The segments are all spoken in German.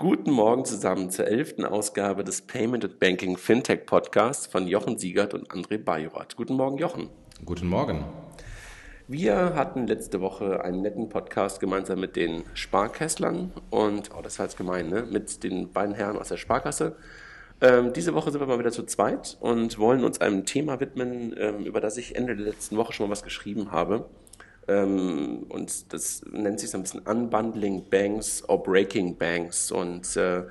Guten Morgen zusammen zur elften Ausgabe des Payment and Banking Fintech Podcasts von Jochen Siegert und André Bajorat. Guten Morgen, Jochen. Guten Morgen. Wir hatten letzte Woche einen netten Podcast gemeinsam mit den Sparkesslern und, oh, das war jetzt gemein, ne? mit den beiden Herren aus der Sparkasse. Ähm, diese Woche sind wir mal wieder zu zweit und wollen uns einem Thema widmen, ähm, über das ich Ende der letzten Woche schon mal was geschrieben habe. Ähm, und das nennt sich so ein bisschen Unbundling Banks or Breaking Banks und äh,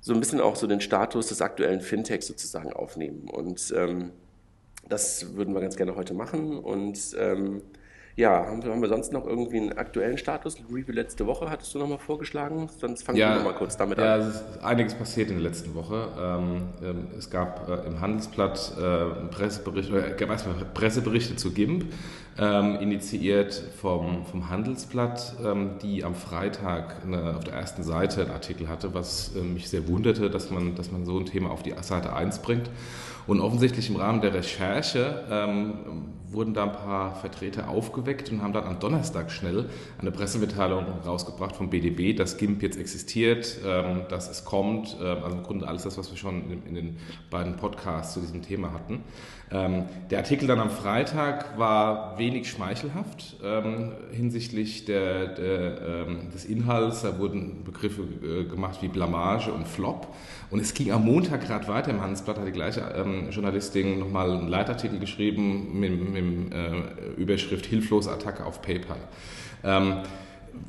so ein bisschen auch so den Status des aktuellen Fintechs sozusagen aufnehmen. Und ähm, das würden wir ganz gerne heute machen. Und ähm, ja, haben wir, haben wir sonst noch irgendwie einen aktuellen Status? Review letzte Woche hattest du nochmal vorgeschlagen? Sonst fangen ja, wir nochmal kurz damit ja, an. Ja, es ist einiges passiert in der letzten Woche. Ähm, ähm, es gab äh, im Handelsblatt äh, Pressebericht, äh, Presseberichte zu GIMP, ähm, initiiert vom, vom Handelsblatt, ähm, die am Freitag eine, auf der ersten Seite einen Artikel hatte, was äh, mich sehr wunderte, dass man, dass man so ein Thema auf die Seite 1 bringt. Und offensichtlich im Rahmen der Recherche ähm, wurden da ein paar Vertreter aufgeweckt und haben dann am Donnerstag schnell eine Pressemitteilung rausgebracht vom BDB, dass GIMP jetzt existiert, ähm, dass es kommt, äh, also im Grunde alles das, was wir schon in, in den beiden Podcasts zu diesem Thema hatten. Ähm, der Artikel dann am Freitag war wenig schmeichelhaft ähm, hinsichtlich der, der, ähm, des Inhalts. Da wurden Begriffe äh, gemacht wie Blamage und Flop. Und es ging am Montag gerade weiter. Im Handelsblatt hat die gleiche ähm, Journalistin nochmal einen Leitartikel geschrieben mit, mit äh, Überschrift Hilflose Attacke auf PayPal.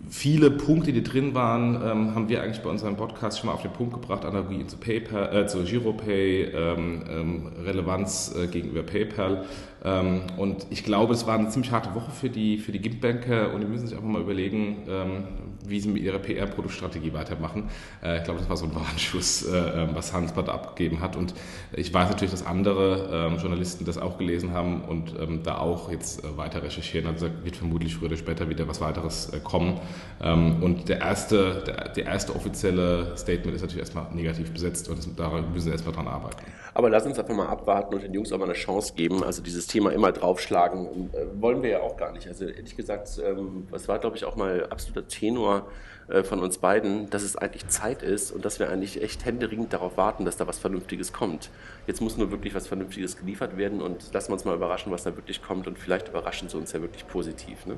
Viele Punkte, die drin waren, ähm, haben wir eigentlich bei unserem Podcast schon mal auf den Punkt gebracht, Analogie zu PayPal, äh, zu Giropay, ähm, ähm, Relevanz äh, gegenüber PayPal. Ähm, und ich glaube, es war eine ziemlich harte Woche für die, für die GIMP-Banker und die müssen sich einfach mal überlegen, ähm, wie sie mit ihrer PR-Produktstrategie weitermachen. Äh, ich glaube, das war so ein Warnschuss, äh, ähm, was Handelsblatt abgegeben hat. Und ich weiß natürlich, dass andere Journalisten das auch gelesen haben und da auch jetzt äh, weiter recherchieren. Also wird vermutlich früher oder später wieder was weiteres kommen. und der erste, der, der erste offizielle Statement ist natürlich erstmal negativ besetzt und da müssen wir erstmal dran arbeiten. Aber lass uns einfach mal abwarten und den Jungs auch mal eine Chance geben. Also dieses Thema immer draufschlagen äh, wollen wir ja auch gar nicht. Also ehrlich gesagt, ähm, das war glaube ich auch mal absoluter Tenor äh, von uns beiden, dass es eigentlich Zeit ist und dass wir eigentlich echt händeringend darauf warten, dass da was Vernünftiges kommt. Jetzt muss nur wirklich was Vernünftiges geliefert werden und lassen wir uns mal überraschen, was da wirklich kommt und vielleicht überraschen sie uns ja wirklich positiv. Ne?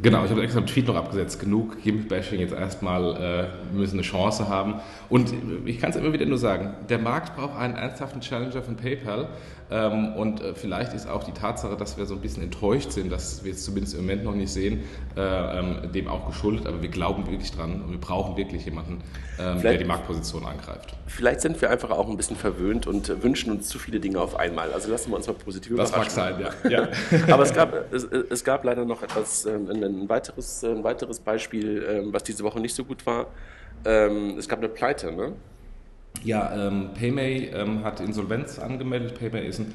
Genau, ich habe extra einen Tweet noch abgesetzt. Genug Gimp-Bashing jetzt erstmal, äh, müssen eine Chance haben. Und ich kann es immer wieder nur sagen, der Markt braucht einen ernsthaften Challenger von PayPal. Ähm, und äh, vielleicht ist auch die Tatsache, dass wir so ein bisschen enttäuscht sind, dass wir es zumindest im Moment noch nicht sehen, äh, ähm, dem auch geschuldet. Aber wir glauben wirklich dran und wir brauchen wirklich jemanden, ähm, der die Marktposition angreift. Vielleicht sind wir einfach auch ein bisschen verwöhnt und wünschen uns zu viele Dinge auf einmal. Also lassen wir uns mal positiv überraschen. Das mag sein, ja. ja. Aber es gab, es, es, gab leider noch etwas, ähm, ein, weiteres, ein weiteres Beispiel, ähm, was diese Woche nicht so gut war. Ähm, es gab eine Pleite, ne? Ja, ähm, PayMay ähm, hat Insolvenz angemeldet. PayMay ist ein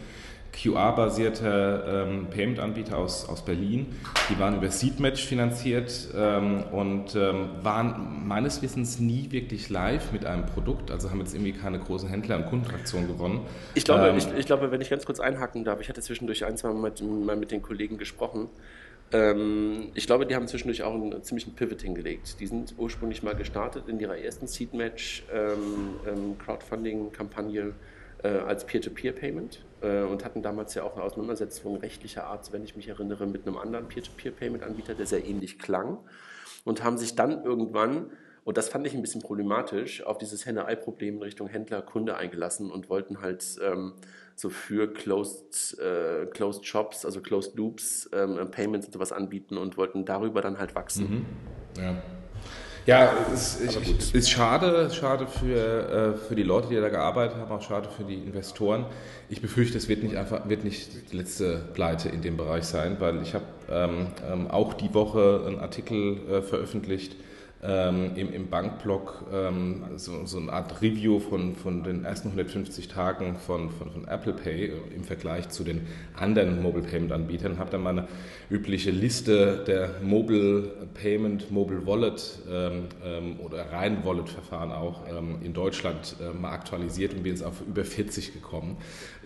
QR-basierter ähm, Payment-Anbieter aus, aus Berlin. Die waren über Seedmatch finanziert ähm, und ähm, waren meines Wissens nie wirklich live mit einem Produkt, also haben jetzt irgendwie keine großen Händler- und Kundentraktion gewonnen. Ich glaube, ähm, ich, ich, glaube, wenn ich ganz kurz einhaken darf, ich hatte zwischendurch ein, zwei Mal mit, mal mit den Kollegen gesprochen. Ähm, ich glaube, die haben zwischendurch auch einen ziemlichen Pivot hingelegt. Die sind ursprünglich mal gestartet in ihrer ersten Seed-Match ähm, ähm, Crowdfunding-Kampagne äh, als Peer-to-Peer-Payment äh, und hatten damals ja auch eine Auseinandersetzung rechtlicher Art, wenn ich mich erinnere, mit einem anderen Peer-to-Peer-Payment-Anbieter, der sehr ähnlich klang und haben sich dann irgendwann und das fand ich ein bisschen problematisch, auf dieses Henne-Ei-Problem in Richtung Händler-Kunde eingelassen und wollten halt ähm, so für Closed, äh, Closed Shops, also Closed Loops, ähm, Payments und sowas anbieten und wollten darüber dann halt wachsen. Mhm. Ja. Ja, es ist, ist schade, schade für, äh, für die Leute, die da gearbeitet haben, auch schade für die Investoren. Ich befürchte, es wird nicht einfach, wird nicht die letzte Pleite in dem Bereich sein, weil ich habe ähm, ähm, auch die Woche einen Artikel äh, veröffentlicht, ähm, im, im Bankblog ähm, so, so, eine Art Review von, von den ersten 150 Tagen von, von, von Apple Pay äh, im Vergleich zu den anderen Mobile Payment Anbietern. Habe dann meine übliche Liste der Mobile Payment, Mobile Wallet ähm, ähm oder rein Wallet Verfahren auch ähm, in Deutschland äh, mal aktualisiert und bin jetzt auf über 40 gekommen.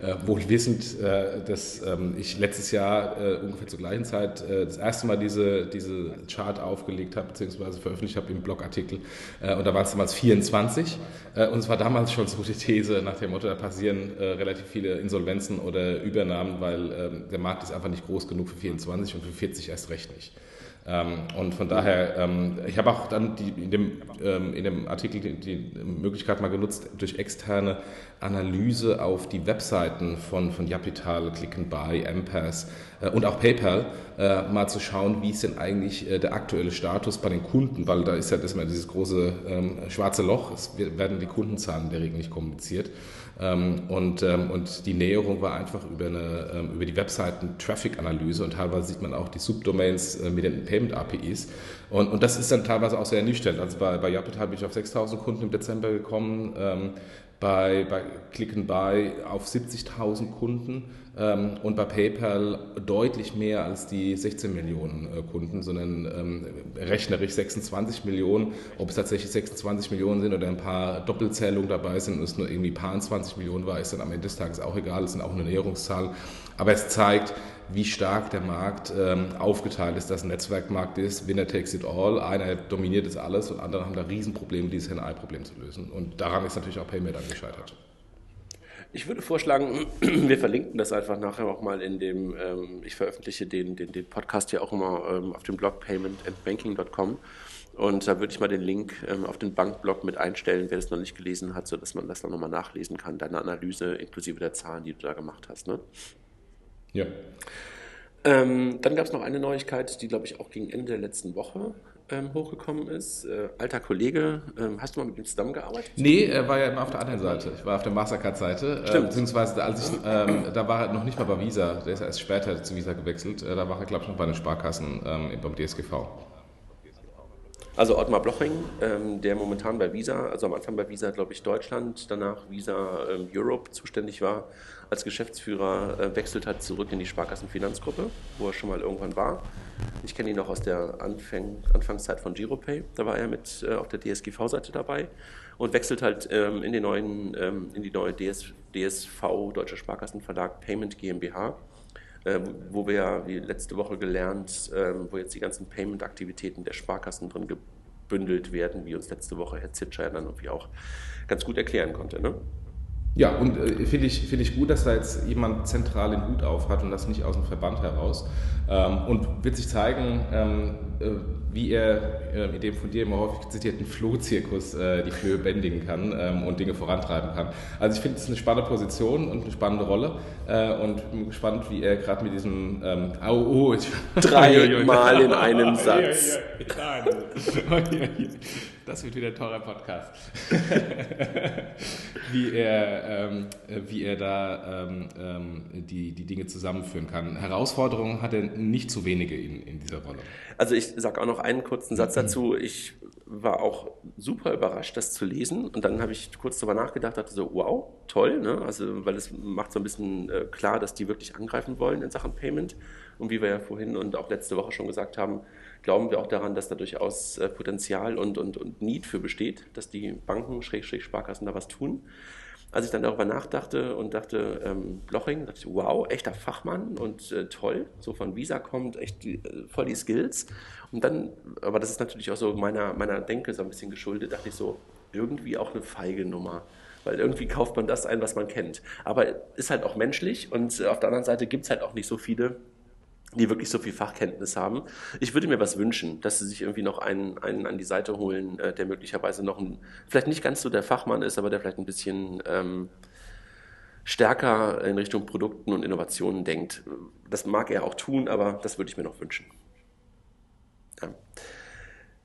Äh, wohl wissend, äh, dass ähm, ich letztes Jahr äh, ungefähr zur gleichen Zeit äh, das erste Mal diese, diese Chart aufgelegt habe bzw. veröffentlicht habe habe im Blogartikel. Äh, und da waren es damals 24. Äh, und es war damals schon so die These nach dem Motto, da passieren äh, relativ viele Insolvenzen oder Übernahmen, weil ähm, der Markt ist einfach nicht groß genug für 24 und für 40 erst recht nicht. Ähm, und von daher, ähm, ich habe auch dann die, in, dem, ähm, in dem Artikel die, die, Möglichkeit mal genutzt, durch externe Analyse auf die Webseiten von, von Yapital, Click and Buy, Empass äh, und auch PayPal äh, mal zu schauen, wie ist denn eigentlich äh, der aktuelle Status bei den Kunden, weil da ist ja das immer dieses große ähm, schwarze Loch, es werden die Kundenzahlen in der Regel nicht kommuniziert. Ähm, und, ähm, und die Näherung war einfach über, eine, ähm, über die Webseiten-Traffic-Analyse und teilweise sieht man auch die Subdomains äh, mit den Payment-APIs. Und, und das ist dann teilweise auch sehr ernüchternd. Also bei, bei Yapit habe ich auf 6000 Kunden im Dezember gekommen bei, bei Click and Buy auf 70.000 Kunden ähm, und bei PayPal deutlich mehr als die 16 Millionen äh, Kunden, sondern ähm, rechnerisch 26 Millionen. Ob es tatsächlich 26 Millionen sind oder ein paar Doppelzählungen dabei sind und es nur irgendwie paar 20 Millionen war, ist dann am Ende des Tages auch egal. Es sind auch eine Näherungszahl. Aber es zeigt, wie stark der Markt ähm, aufgeteilt ist, dass ein Netzwerkmarkt ist. Winner takes it all. Einer dominiert es alles und andere haben da Riesenprobleme, dieses HNI-Problem zu lösen. Und daran ist natürlich auch Payment dann gescheitert. Ich würde vorschlagen, wir verlinken das einfach nachher auch mal in dem, ähm, ich veröffentliche den, den, den Podcast ja auch immer ähm, auf dem Blog paymentandbanking.com. Und da würde ich mal den Link ähm, auf den Bankblog mit einstellen, wer das noch nicht gelesen hat, sodass man das dann nochmal nachlesen kann, deine Analyse inklusive der Zahlen, die du da gemacht hast. Ne? Ja. Ähm, dann gab es noch eine Neuigkeit, die, glaube ich, auch gegen Ende der letzten Woche ähm, hochgekommen ist. Äh, alter Kollege, ähm, hast du mal mit ihm zusammengearbeitet? Nee, er war ja immer auf der anderen Seite. Ich war auf der Mastercard-Seite. Äh, beziehungsweise, als ich, ähm, da war er noch nicht mal bei Visa. Der ist erst später zu Visa gewechselt. Äh, da war er, glaube ich, noch bei den Sparkassen ähm, beim DSGV. Also Ottmar Bloching, ähm, der momentan bei Visa, also am Anfang bei Visa, glaube ich, Deutschland, danach Visa ähm, Europe zuständig war, als Geschäftsführer äh, wechselt hat zurück in die Sparkassenfinanzgruppe, wo er schon mal irgendwann war. Ich kenne ihn noch aus der Anfang, Anfangszeit von Giropay, da war er mit äh, auf der DSGV-Seite dabei und wechselt halt ähm, in, den neuen, ähm, in die neue DS, DSV, Deutscher Sparkassenverlag Payment GmbH äh, wo wir ja wie letzte Woche gelernt, ähm, wo jetzt die ganzen Payment-Aktivitäten der Sparkassen drin gebündelt werden, wie uns letzte Woche Herr Zitscher dann irgendwie auch ganz gut erklären konnte. Ne? Ja, und äh, finde ich, find ich gut, dass da jetzt jemand zentral den Hut auf hat und das nicht aus dem Verband heraus. Ähm, und wird sich zeigen, ähm, äh, wie er mit dem von dir immer häufig zitierten Flohzirkus äh, die Flöhe bändigen kann ähm, und Dinge vorantreiben kann. Also ich finde es eine spannende Position und eine spannende Rolle äh, und bin gespannt, wie er gerade mit diesem ähm, oh, oh, dreimal in einem Satz. Das wird wieder ein teurer Podcast. wie, er, ähm, wie er da ähm, ähm, die, die Dinge zusammenführen kann. Herausforderungen hat er nicht zu wenige in, in dieser Rolle. Also ich sage auch noch einen kurzen Satz dazu. Ich war auch super überrascht, das zu lesen. Und dann habe ich kurz darüber nachgedacht, dachte so, wow, toll. Ne? Also, weil es macht so ein bisschen äh, klar, dass die wirklich angreifen wollen in Sachen Payment. Und wie wir ja vorhin und auch letzte Woche schon gesagt haben, glauben wir auch daran, dass da durchaus äh, Potenzial und, und, und Need für besteht, dass die Banken, Schrägstrich Sparkassen da was tun. Als ich dann darüber nachdachte und dachte, ähm, Bloching, dachte ich, wow, echter Fachmann und äh, toll, so von Visa kommt, echt die, äh, voll die Skills. Und dann, aber das ist natürlich auch so meiner, meiner Denke so ein bisschen geschuldet, dachte ich so, irgendwie auch eine feige Nummer weil irgendwie kauft man das ein, was man kennt. Aber ist halt auch menschlich und äh, auf der anderen Seite gibt es halt auch nicht so viele, die wirklich so viel Fachkenntnis haben. Ich würde mir was wünschen, dass sie sich irgendwie noch einen, einen an die Seite holen, äh, der möglicherweise noch ein, vielleicht nicht ganz so der Fachmann ist, aber der vielleicht ein bisschen ähm, stärker in Richtung Produkten und Innovationen denkt. Das mag er auch tun, aber das würde ich mir noch wünschen. Ja.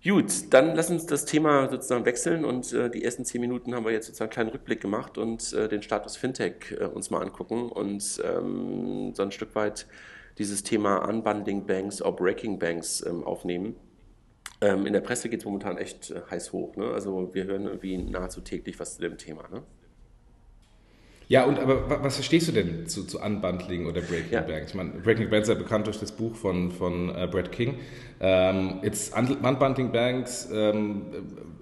Gut, dann lass uns das Thema sozusagen wechseln und äh, die ersten zehn Minuten haben wir jetzt sozusagen einen kleinen Rückblick gemacht und äh, den Status Fintech äh, uns mal angucken und ähm, so ein Stück weit dieses Thema Unbundling Banks or Breaking Banks ähm, aufnehmen. Ähm, in der Presse geht es momentan echt äh, heiß hoch. Ne? Also wir hören irgendwie nahezu täglich was zu dem Thema. Ne? Ja, und aber was verstehst du denn zu, zu Unbundling oder Breaking ja. Banks? Ich meine, Breaking Banks ist ja bekannt durch das Buch von, von uh, Brad King. Ähm, jetzt Unbundling Banks, ähm,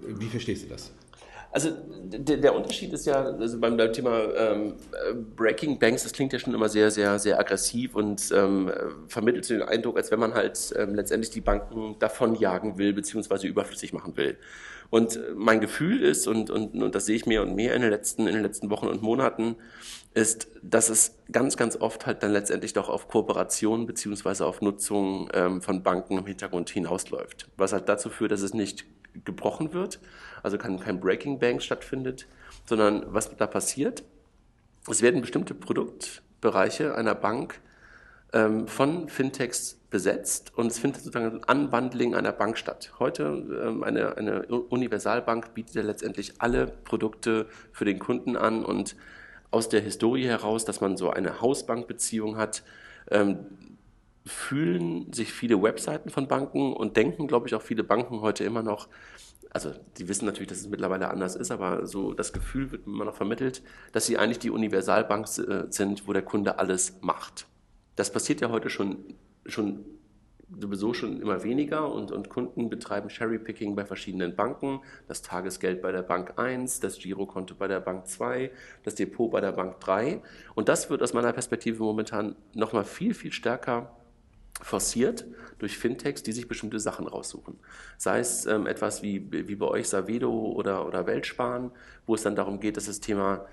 wie verstehst du das? Also der, der, Unterschied ist ja, also beim, Thema ähm, Breaking Banks, das klingt ja schon immer sehr, sehr, sehr aggressiv und ähm, vermittelt den Eindruck, als wenn man halt ähm, letztendlich die Banken davonjagen will, beziehungsweise überflüssig machen will. Und mein Gefühl ist, und, und, und das sehe ich mehr und mehr in den letzten, in den letzten Wochen und Monaten, ist, dass es ganz, ganz oft halt dann letztendlich doch auf Kooperation beziehungsweise auf Nutzung ähm, von Banken im Hintergrund hinausläuft. Was halt dazu führt, dass es nicht gebrochen wird, also kein, kein Breaking Bank stattfindet, sondern was da passiert, es werden bestimmte Produktbereiche einer Bank ähm, von Fintechs besetzt und es findet sozusagen ein Unbundling einer Bank statt. Heute ähm, eine, eine Universalbank bietet ja letztendlich alle Produkte für den Kunden an und aus der Historie heraus, dass man so eine Hausbankbeziehung hat, ähm, fühlen sich viele Webseiten von Banken und denken, glaube ich, auch viele Banken heute immer noch, also die wissen natürlich, dass es mittlerweile anders ist, aber so das Gefühl wird immer noch vermittelt, dass sie eigentlich die Universalbank äh, sind, wo der Kunde alles macht. Das passiert ja heute schon, schon sowieso schon immer weniger und, und Kunden betreiben Cherrypicking bei verschiedenen Banken, das Tagesgeld bei der Bank 1, das Girokonto bei der Bank 2, das Depot bei der Bank 3 und das wird aus meiner Perspektive momentan nochmal viel, viel stärker forciert durch Fintechs, die sich bestimmte Sachen raussuchen. Sei es ähm, etwas wie, wie bei euch Savedo oder, oder Weltsparen, wo es dann darum geht, dass das Thema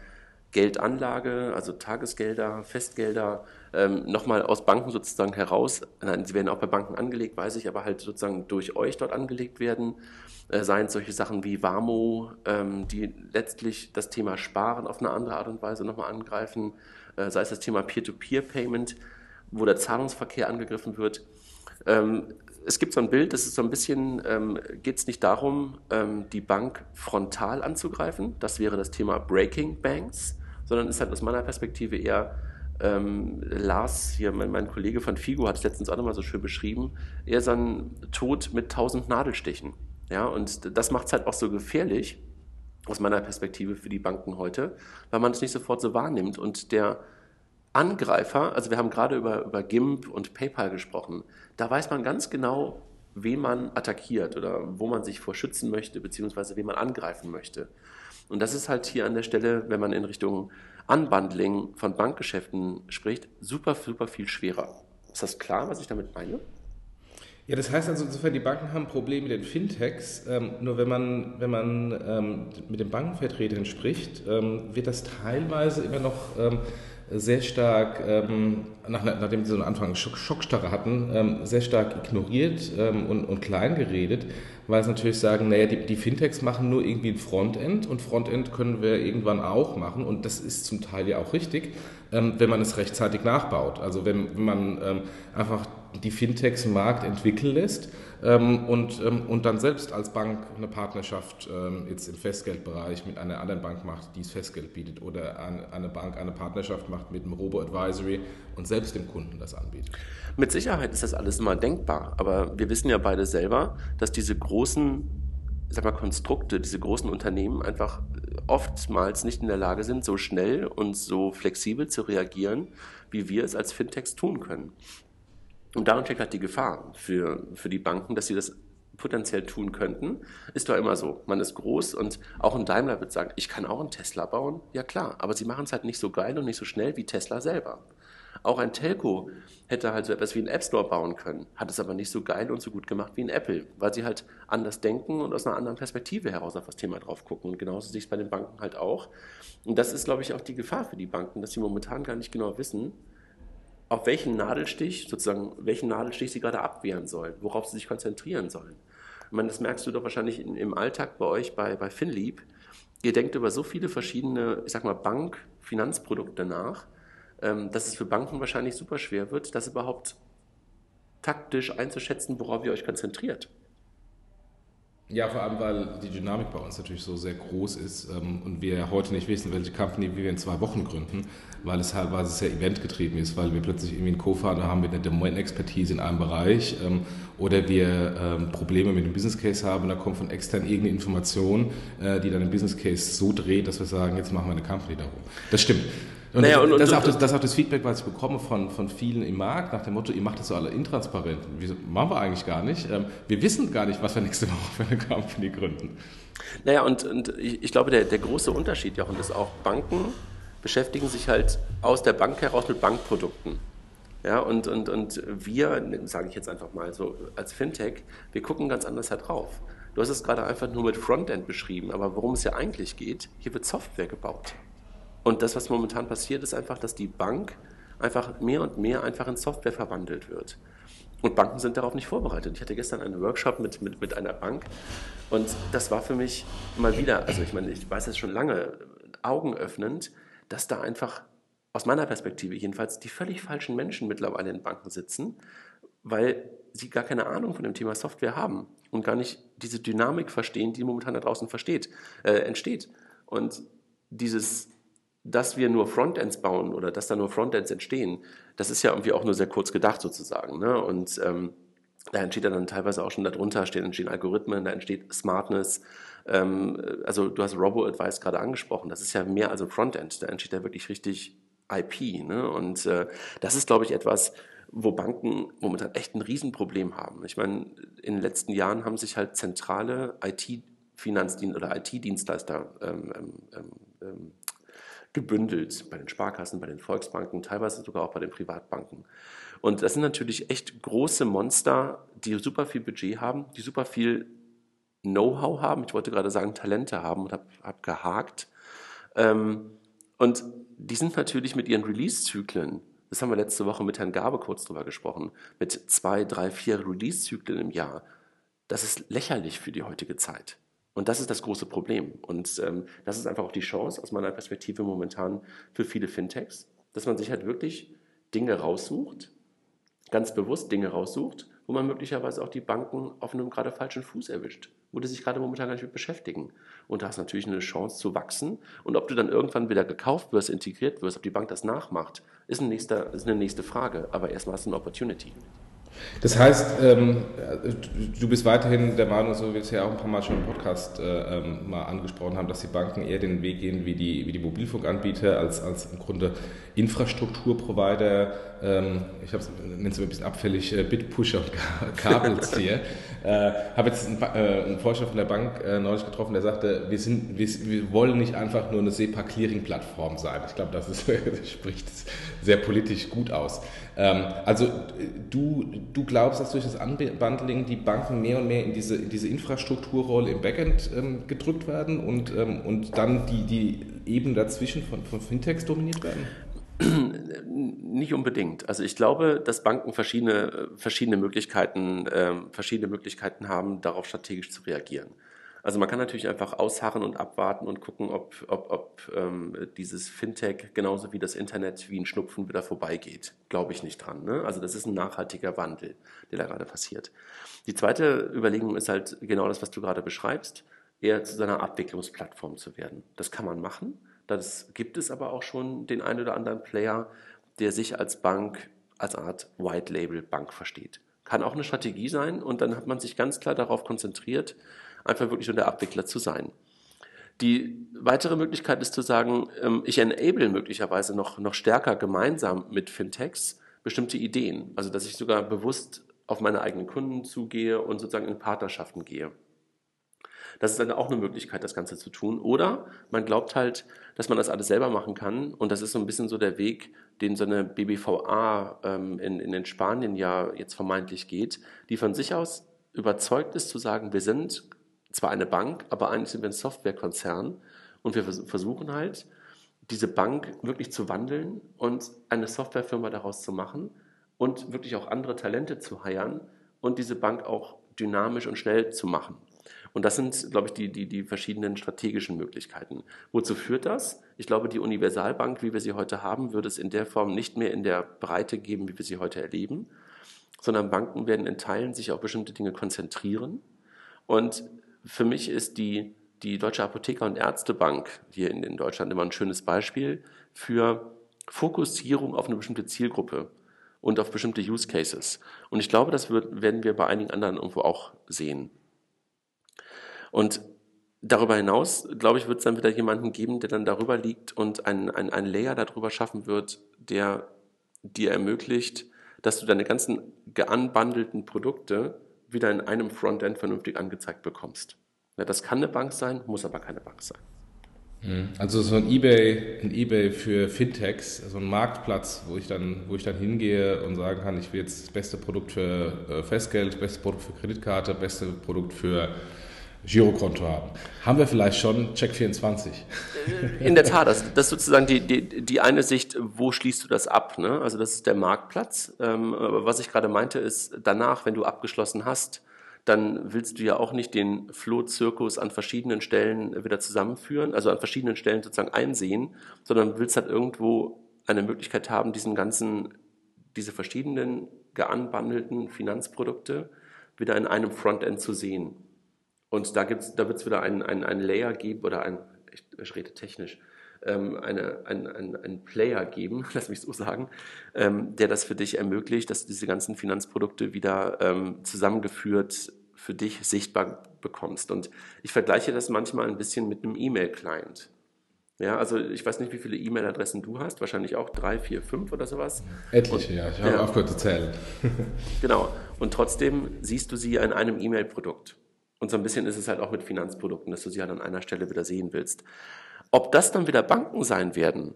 Geldanlage, also Tagesgelder, Festgelder, ähm, nochmal aus Banken sozusagen heraus, nein, sie werden auch bei Banken angelegt, weiß ich, aber halt sozusagen durch euch dort angelegt werden, äh, seien es solche Sachen wie Warmo, ähm, die letztlich das Thema Sparen auf eine andere Art und Weise nochmal angreifen, äh, sei es das Thema Peer-to-Peer-Payment, wo der Zahlungsverkehr angegriffen wird. Ähm, es gibt so ein Bild, das ist so ein bisschen, ähm, geht es nicht darum, ähm, die Bank frontal anzugreifen, das wäre das Thema Breaking Banks, sondern ist halt aus meiner Perspektive eher ähm, Lars, hier mein, mein, Kollege von Figo, hat es letztens auch nochmal so schön beschrieben, eher so ein Tod mit tausend Nadelstichen. Ja, und das macht es halt auch so gefährlich, aus meiner Perspektive für die Banken heute, weil man es nicht sofort so wahrnimmt. Und der Angreifer, also wir haben gerade über, über GIMP und PayPal gesprochen, da weiß man ganz genau, wen man attackiert oder wo man sich vor schützen möchte, beziehungsweise wen man angreifen möchte. Und das ist halt hier an der Stelle, wenn man in Richtung Unbundling von Bankgeschäften spricht, super, super viel schwerer. Ist das klar, was ich damit meine? Ja, das heißt also insofern, die Banken haben Probleme mit den Fintechs. Ähm, nur wenn man, wenn man ähm, mit den Bankenvertretern spricht, ähm, wird das teilweise immer noch ähm, sehr stark, ähm, nach, nachdem sie so einen Anfang Schock, Schockstarre hatten, ähm, sehr stark ignoriert ähm, und, und klein geredet, weil sie natürlich sagen, naja, die, die Fintechs machen nur irgendwie ein Frontend und Frontend können wir irgendwann auch machen und das ist zum Teil ja auch richtig, ähm, wenn man es rechtzeitig nachbaut. Also wenn, wenn man ähm, einfach die Fintechs im Markt entwickeln lässt ähm, und, ähm, und dann selbst als Bank eine Partnerschaft ähm, jetzt im Festgeldbereich mit einer anderen Bank macht, die es Festgeld bietet oder eine, eine Bank eine Partnerschaft macht mit einem Robo-Advisory und selbst dem Kunden das anbietet. Mit Sicherheit ist das alles immer denkbar, aber wir wissen ja beide selber, dass diese großen sag mal, Konstrukte, diese großen Unternehmen einfach oftmals nicht in der Lage sind, so schnell und so flexibel zu reagieren, wie wir es als Fintechs tun können. Und darin steckt halt die Gefahr für, für die Banken, dass sie das potenziell tun könnten. Ist doch immer so. Man ist groß und auch ein Daimler wird sagen, ich kann auch einen Tesla bauen. Ja klar, aber sie machen es halt nicht so geil und nicht so schnell wie Tesla selber. Auch ein Telco hätte halt so etwas wie einen App Store bauen können, hat es aber nicht so geil und so gut gemacht wie ein Apple, weil sie halt anders denken und aus einer anderen Perspektive heraus auf das Thema drauf gucken. Und genauso sehe ich es bei den Banken halt auch. Und das ist, glaube ich, auch die Gefahr für die Banken, dass sie momentan gar nicht genau wissen, auf welchen Nadelstich, sozusagen, welchen Nadelstich sie gerade abwehren sollen, worauf sie sich konzentrieren sollen. Ich meine, das merkst du doch wahrscheinlich in, im Alltag bei euch bei, bei FinLeap. Ihr denkt über so viele verschiedene, ich sag mal, Bank-Finanzprodukte nach, ähm, dass es für Banken wahrscheinlich super schwer wird, das überhaupt taktisch einzuschätzen, worauf ihr euch konzentriert. Ja, vor allem, weil die Dynamik bei uns natürlich so sehr groß ist ähm, und wir heute nicht wissen, welche Company wir in zwei Wochen gründen, weil es es sehr eventgetrieben ist, weil wir plötzlich irgendwie einen Co-Founder haben mit einer Domain-Expertise in einem Bereich ähm, oder wir ähm, Probleme mit dem Business Case haben und da kommt von extern irgendeine Information, äh, die dann den Business Case so dreht, dass wir sagen, jetzt machen wir eine Company darum. Das stimmt. Und, naja, und, das, und, ist auch das, das, ist auch das Feedback, was ich bekomme von, von vielen im Markt, nach dem Motto, ihr macht das so alle intransparent. Wieso, machen wir eigentlich gar nicht. Ähm, wir wissen gar nicht, was wir nächste Woche für eine Company gründen. Naja, und, und ich, glaube, der, der große Unterschied, Jochen, ist auch, Banken beschäftigen sich halt aus der Bank heraus mit Bankprodukten. Ja, und, und, und wir, sage ich jetzt einfach mal so, als Fintech, wir gucken ganz anders da drauf. Du hast es gerade einfach nur mit Frontend beschrieben, aber worum es ja eigentlich geht, hier wird Software gebaut. Und das, was momentan passiert, ist einfach, dass die Bank einfach mehr und mehr einfach in Software verwandelt wird. Und Banken sind darauf nicht vorbereitet. Ich hatte gestern einen Workshop mit, mit, mit einer Bank und das war für mich mal wieder, also ich meine, ich weiß es schon lange, augenöffnend, dass da einfach aus meiner Perspektive jedenfalls die völlig falschen Menschen mittlerweile in Banken sitzen, weil sie gar keine Ahnung von dem Thema Software haben und gar nicht diese Dynamik verstehen, die momentan da draußen versteht, äh, entsteht. Und dieses dass wir nur Frontends bauen oder dass da nur Frontends entstehen, das ist ja irgendwie auch nur sehr kurz gedacht sozusagen. Ne? Und ähm, da entsteht dann teilweise auch schon darunter, stehen, entstehen Algorithmen, da entsteht Smartness. Ähm, also du hast Robo-Advice gerade angesprochen, das ist ja mehr als ein Frontend, da entsteht ja wirklich richtig IP. Ne? Und äh, das ist, glaube ich, etwas, wo Banken momentan echt ein Riesenproblem haben. Ich meine, in den letzten Jahren haben sich halt zentrale IT-Finanzdienste oder IT-Dienstleister ähm, ähm, ähm, ähm gebündelt bei den Sparkassen, bei den Volksbanken, teilweise sogar auch bei den Privatbanken. Und das sind natürlich echt große Monster, die super viel Budget haben, die super viel Know-how haben. Ich wollte gerade sagen Talente haben und habe hab gehakt. Ähm, und die sind natürlich mit ihren Release-Zyklen, das haben wir letzte Woche mit Herrn Gabe kurz drüber gesprochen, mit zwei, drei, vier Release-Zyklen im Jahr. Das ist lächerlich für die heutige Zeit. Und das ist das große Problem. Und ähm, das ist einfach auch die Chance aus meiner Perspektive momentan für viele Fintechs, dass man sich halt wirklich Dinge raussucht, ganz bewusst Dinge raussucht, wo man möglicherweise auch die Banken auf einem gerade falschen Fuß erwischt, wo die sich gerade momentan gar nicht mit beschäftigen. Und da hast natürlich eine Chance zu wachsen. Und ob du dann irgendwann wieder gekauft wirst, integriert wirst, ob die Bank das nachmacht, ist, ein nächster, ist eine nächste Frage. Aber erstmal hast du eine Opportunity. Das heißt, ähm, du bist weiterhin der Meinung, so wie wir es ja auch ein paar Mal schon im Podcast äh, ähm, mal angesprochen haben, dass die Banken eher den Weg gehen wie die, wie die Mobilfunkanbieter als, als im Grunde Infrastrukturprovider. Ähm, ich habe es ein bisschen abfällig, äh, Bitpusher und Kabelzieher. äh, habe jetzt einen, äh, einen Forscher von der Bank äh, neulich getroffen, der sagte, wir, sind, wir, wir wollen nicht einfach nur eine SEPA-Clearing-Plattform sein. Ich glaube, das, das spricht sehr politisch gut aus. Ähm, also du, du glaubst, dass durch das Unbundling die Banken mehr und mehr in diese, in diese Infrastrukturrolle im Backend ähm, gedrückt werden und, ähm, und dann die, die Ebenen dazwischen von, von Fintechs dominiert werden? Nicht unbedingt. Also ich glaube, dass Banken verschiedene, verschiedene, Möglichkeiten, äh, verschiedene Möglichkeiten haben, darauf strategisch zu reagieren. Also man kann natürlich einfach ausharren und abwarten und gucken, ob, ob, ob ähm, dieses Fintech genauso wie das Internet wie ein Schnupfen wieder vorbeigeht. Glaube ich nicht dran. Ne? Also das ist ein nachhaltiger Wandel, der da gerade passiert. Die zweite Überlegung ist halt genau das, was du gerade beschreibst, eher zu seiner Abwicklungsplattform zu werden. Das kann man machen. Das gibt es aber auch schon den einen oder anderen Player, der sich als Bank, als Art White Label Bank versteht. Kann auch eine Strategie sein und dann hat man sich ganz klar darauf konzentriert, einfach wirklich nur der Abwickler zu sein. Die weitere Möglichkeit ist zu sagen, ähm, ich enable möglicherweise noch, noch stärker gemeinsam mit Fintechs bestimmte Ideen. Also, dass ich sogar bewusst auf meine eigenen Kunden zugehe und sozusagen in Partnerschaften gehe. Das ist dann auch eine Möglichkeit, das Ganze zu tun. Oder man glaubt halt, dass man das alles selber machen kann. Und das ist so ein bisschen so der Weg, den so eine BBVA ähm, in, in Spanien ja jetzt vermeintlich geht, die von sich aus überzeugt ist zu sagen, wir sind zwar eine Bank, aber eigentlich sind wir ein Softwarekonzern und wir versuchen halt, diese Bank wirklich zu wandeln und eine Softwarefirma daraus zu machen und wirklich auch andere Talente zu heiern und diese Bank auch dynamisch und schnell zu machen. Und das sind, glaube ich, die, die, die verschiedenen strategischen Möglichkeiten. Wozu führt das? Ich glaube, die Universalbank, wie wir sie heute haben, wird es in der Form nicht mehr in der Breite geben, wie wir sie heute erleben, sondern Banken werden in Teilen sich auf bestimmte Dinge konzentrieren. Und für mich ist die, die Deutsche Apotheker- und Ärztebank hier in, in Deutschland immer ein schönes Beispiel für Fokussierung auf eine bestimmte Zielgruppe und auf bestimmte Use Cases. Und ich glaube, das wird, werden wir bei einigen anderen irgendwo auch sehen. Und darüber hinaus, glaube ich, wird es dann wieder jemanden geben, der dann darüber liegt und ein, ein, Layer darüber schaffen wird, der dir ermöglicht, dass du deine ganzen geunbundelten Produkte wieder in einem Frontend vernünftig angezeigt bekommst. Ja, das kann eine Bank sein, muss aber keine Bank sein. Mhm. Also so ein eBay, ein eBay für Fintechs, so ein Marktplatz, wo ich dann, wo ich dann hingehe und sagen kann, ich will jetzt das beste Produkt für äh, Festgeld, das beste Produkt für Kreditkarte, das beste Produkt für Girokonto haben. Haben wir vielleicht schon Check24? In der Tat, das, das ist sozusagen die, die, die eine Sicht, wo schließt du das ab? Ne? Also das ist der Marktplatz. Ähm, aber was ich gerade meinte, ist danach, wenn du abgeschlossen hast, dann willst du ja auch nicht den Flohzirkus an verschiedenen Stellen wieder zusammenführen, also an verschiedenen Stellen sozusagen einsehen, sondern willst halt irgendwo eine Möglichkeit haben, diesen ganzen, diese verschiedenen geanbandelten Finanzprodukte wieder in einem Frontend zu sehen. Und da, gibt's, da wird es wieder einen ein Layer geben oder ein, ich, ich rede technisch, ähm, eine, ein, ein, ein Player geben, lass mich so sagen, ähm, der das für dich ermöglicht, dass du diese ganzen Finanzprodukte wieder ähm, zusammengeführt für dich sichtbar bekommst. Und ich vergleiche das manchmal ein bisschen mit einem E-Mail-Client. Ja, also ich weiß nicht, wie viele E-Mail-Adressen du hast, wahrscheinlich auch drei, vier, fünf oder sowas. Etliche, ja, ich habe ja. aufgehört zu zählen. genau, und trotzdem siehst du sie in einem E-Mail-Produkt. Und so ein bisschen ist es halt auch mit Finanzprodukten, dass du sie halt an einer Stelle wieder sehen willst. Ob das dann wieder Banken sein werden,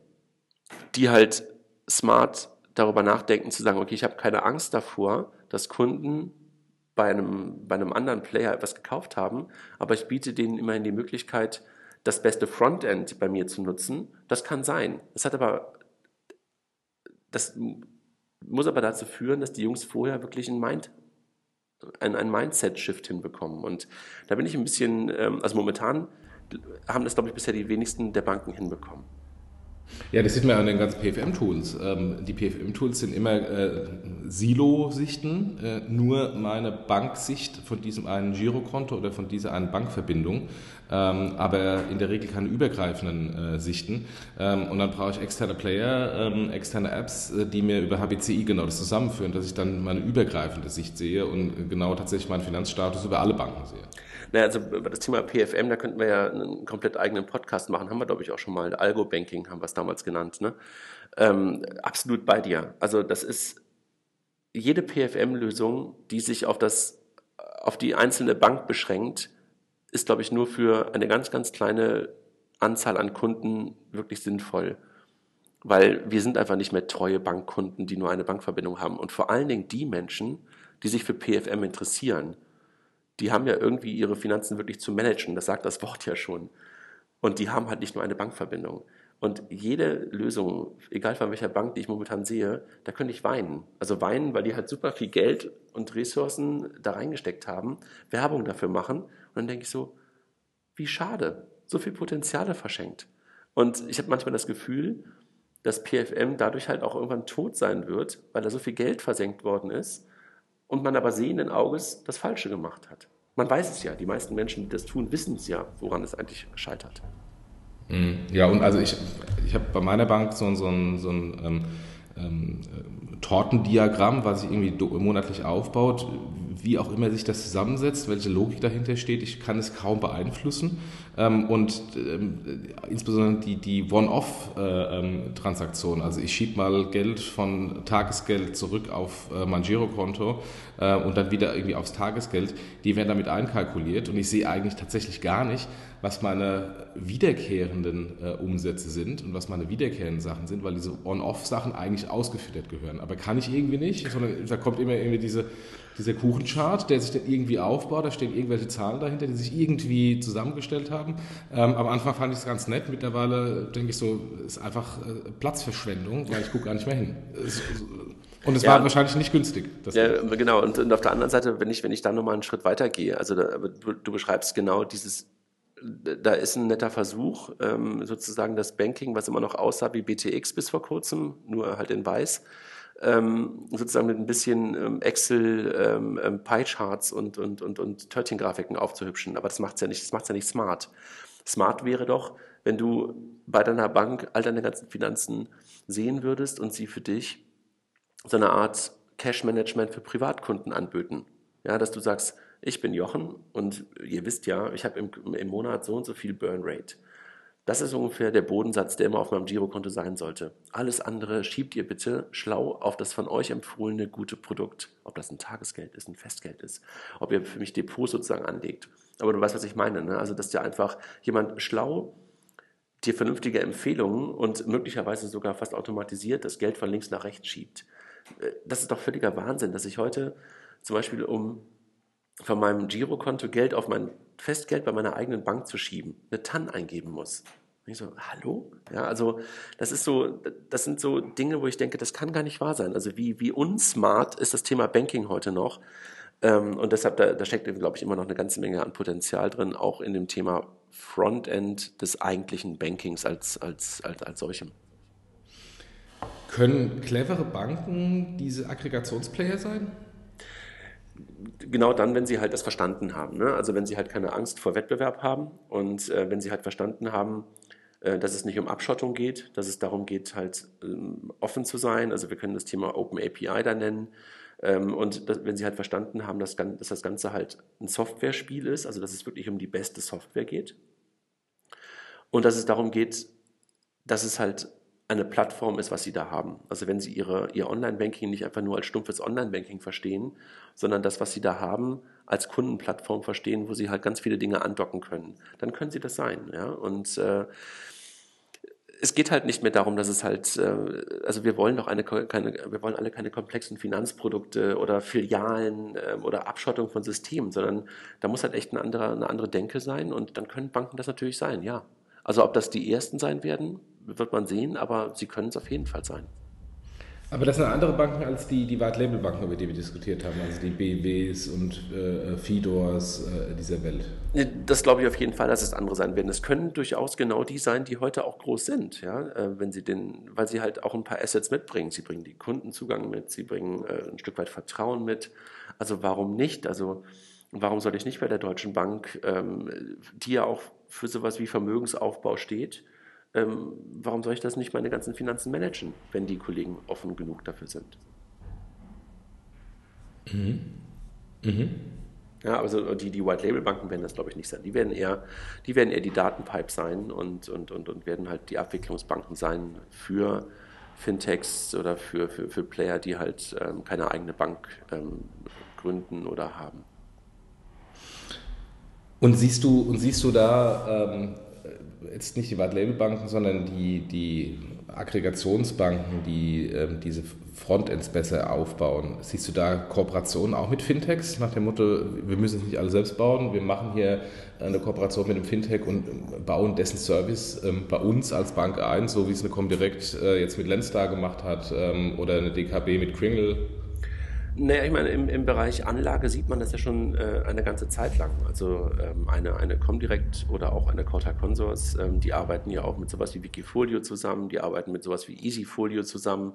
die halt smart darüber nachdenken, zu sagen, okay, ich habe keine Angst davor, dass Kunden bei einem, bei einem anderen Player etwas gekauft haben, aber ich biete denen immerhin die Möglichkeit, das beste Frontend bei mir zu nutzen. Das kann sein. Das hat aber, das muss aber dazu führen, dass die Jungs vorher wirklich ein Mind ein, ein Mindset-Shift hinbekommen. Und da bin ich ein bisschen, ähm, also momentan haben das, glaube ich, bisher die wenigsten der Banken hinbekommen. Ja, das sieht man an den ganzen PFM-Tools. Ähm, die PFM-Tools sind immer äh, Silo-Sichten, äh, nur meine Banksicht von diesem einen Girokonto oder von dieser einen Bankverbindung, ähm, aber in der Regel keine übergreifenden äh, Sichten. Ähm, und dann brauche ich externe Player, ähm, externe Apps, äh, die mir über HBCI genau das zusammenführen, dass ich dann meine übergreifende Sicht sehe und genau tatsächlich meinen Finanzstatus über alle Banken sehe. Naja, also über das Thema PFM, da könnten wir ja einen komplett eigenen Podcast machen. Haben wir, glaube ich, auch schon mal. Algo-Banking haben wir es damals genannt. Ne? Ähm, absolut bei dir. Also das ist jede PFM-Lösung, die sich auf, das, auf die einzelne Bank beschränkt, ist, glaube ich, nur für eine ganz, ganz kleine Anzahl an Kunden wirklich sinnvoll. Weil wir sind einfach nicht mehr treue Bankkunden, die nur eine Bankverbindung haben. Und vor allen Dingen die Menschen, die sich für PFM interessieren die haben ja irgendwie ihre Finanzen wirklich zu managen. Das sagt das Wort ja schon. Und die haben halt nicht nur eine Bankverbindung. Und jede Lösung, egal von welcher Bank, die ich momentan sehe, da könnte ich weinen. Also weinen, weil die halt super viel Geld und Ressourcen da reingesteckt haben, Werbung dafür machen. Und dann denke ich so, wie schade, so viel Potenziale verschenkt. Und ich habe manchmal das Gefühl, dass PFM dadurch halt auch irgendwann tot sein wird, weil da so viel Geld versenkt worden ist und man aber sehenden Auges das Falsche gemacht hat. Man weiß es ja, die meisten Menschen, die das tun, wissen es ja, woran es eigentlich scheitert. Mhm. Ja, und also ich, ich habe bei meiner Bank so, so ein, so ein ähm, ähm, Tortendiagramm, was sich irgendwie monatlich aufbaut, wie auch immer sich das zusammensetzt, welche Logik dahinter steht, ich kann es kaum beeinflussen. Ähm, und ähm, insbesondere die, die One-Off-Transaktion, also ich schiebe mal Geld von Tagesgeld zurück auf äh, mein Girokonto äh, und dann wieder irgendwie aufs Tagesgeld, die werden damit einkalkuliert und ich sehe eigentlich tatsächlich gar nicht, was meine wiederkehrenden äh, Umsätze sind und was meine wiederkehrenden Sachen sind, weil diese On-Off-Sachen eigentlich ausgefüttert gehören. Aber kann ich irgendwie nicht, sondern da kommt immer irgendwie diese, dieser Kuchenchart, der sich dann irgendwie aufbaut, da stehen irgendwelche Zahlen dahinter, die sich irgendwie zusammengestellt haben. Ähm, am Anfang fand ich es ganz nett, mittlerweile denke ich so, ist einfach äh, Platzverschwendung, weil ich gucke gar nicht mehr hin. Es, und es ja. war wahrscheinlich nicht günstig. ja, genau. Und, und, auf der anderen Seite, wenn ich, wenn ich da nochmal einen Schritt weiter gehe, also da, du, du beschreibst genau dieses da ist ein netter Versuch, ähm, sozusagen das Banking, was immer noch aussah wie BTX bis vor kurzem, nur halt in weiß, ähm, sozusagen mit ein bisschen ähm, Excel, ähm, ähm, Pie-Charts und, und, und, und Törtchen-Grafiken aufzuhübschen. Aber das macht's ja nicht, das macht's ja nicht smart. Smart wäre doch, wenn du bei deiner Bank all deine ganzen Finanzen sehen würdest und sie für dich so eine Art Cash-Management für Privatkunden anböten. Ja, dass du sagst, ich bin Jochen und ihr wisst ja, ich habe im, im Monat so und so viel Burn Rate. Das ist ungefähr der Bodensatz, der immer auf meinem Girokonto sein sollte. Alles andere schiebt ihr bitte schlau auf das von euch empfohlene gute Produkt. Ob das ein Tagesgeld ist, ein Festgeld ist, ob ihr für mich Depot sozusagen anlegt. Aber du weißt, was ich meine. Ne? Also, dass dir einfach jemand schlau dir vernünftige Empfehlungen und möglicherweise sogar fast automatisiert das Geld von links nach rechts schiebt. Äh, das ist doch völliger Wahnsinn, dass ich heute zum Beispiel um von meinem Girokonto Geld auf mein Festgeld bei meiner eigenen Bank zu schieben, eine TAN eingeben muss. Und ich so, hallo? Ja, also das ist so, das sind so Dinge, wo ich denke, das kann gar nicht wahr sein. Also wie, wie unsmart ist das Thema Banking heute noch? Ähm, und deshalb, da, da steckt, glaube ich, immer noch eine ganze Menge an Potenzial drin, auch in dem Thema Frontend des eigentlichen Bankings als, als, als, als solchem. Können clevere Banken diese Aggregationsplayer sein? genau dann, wenn sie halt das verstanden haben. Ne? Also wenn sie halt keine Angst vor Wettbewerb haben und äh, wenn sie halt verstanden haben, dass es nicht um Abschottung geht, dass es darum geht, halt ähm, offen zu sein. Also wir können das Thema Open API da nennen. Ähm, und wenn sie halt verstanden haben, dass, dass das Ganze halt ein Software-Spiel ist, also dass es wirklich um die beste Software geht. Und dass es darum geht, dass es halt eine Plattform ist, was sie da haben. Also wenn sie ihre, ihr Online-Banking nicht einfach nur als stumpfes Online-Banking verstehen, sondern das, was sie da haben, als Kundenplattform verstehen, wo sie halt ganz viele Dinge andocken können, dann können sie das sein. Ja? Und äh, es geht halt nicht mehr darum, dass es halt, äh, also wir wollen doch eine, keine, wir wollen alle keine komplexen Finanzprodukte oder Filialen äh, oder Abschottung von Systemen, sondern da muss halt echt eine andere, eine andere Denke sein und dann können Banken das natürlich sein, ja. Also ob das die ersten sein werden, wird man sehen, aber sie können es auf jeden Fall sein. Aber das sind andere Banken als die, die White-Label-Banken, über die wir diskutiert haben, also die BWs und äh, Fidors äh, dieser Welt. Das glaube ich auf jeden Fall, dass es andere sein werden. Es können durchaus genau die sein, die heute auch groß sind, ja, äh, wenn sie den, weil sie halt auch ein paar Assets mitbringen. Sie bringen die Kundenzugang mit, sie bringen äh, ein Stück weit Vertrauen mit. Also warum nicht? Also warum soll ich nicht bei der Deutschen Bank, ähm, die ja auch für sowas wie Vermögensaufbau steht, ähm, warum soll ich das nicht meine ganzen Finanzen managen, wenn die Kollegen offen genug dafür sind? Mhm. Mhm. Ja, also die, die White-Label-Banken werden das, glaube ich, nicht sein. Die werden eher, die werden eher die Datenpipe sein und, und, und, und werden halt die Abwicklungsbanken sein für Fintechs oder für, für, für Player, die halt ähm, keine eigene Bank ähm, gründen oder haben. Und siehst du, und siehst du da ähm, jetzt nicht die White-Label-Banken, sondern die, die Aggregationsbanken, die ähm, diese Frontends besser aufbauen. Siehst du da Kooperationen auch mit Fintechs nach dem Motto, wir müssen es nicht alle selbst bauen, wir machen hier eine Kooperation mit dem Fintech und bauen dessen Service ähm, bei uns als Bank ein, so wie es eine Comdirect äh, jetzt mit Lenstar gemacht hat ähm, oder eine DKB mit Kringle naja, ich meine, im, im Bereich Anlage sieht man das ja schon äh, eine ganze Zeit lang. Also ähm, eine, eine Comdirect oder auch eine Corta Consors, ähm, die arbeiten ja auch mit sowas wie Wikifolio zusammen, die arbeiten mit sowas wie Easyfolio zusammen.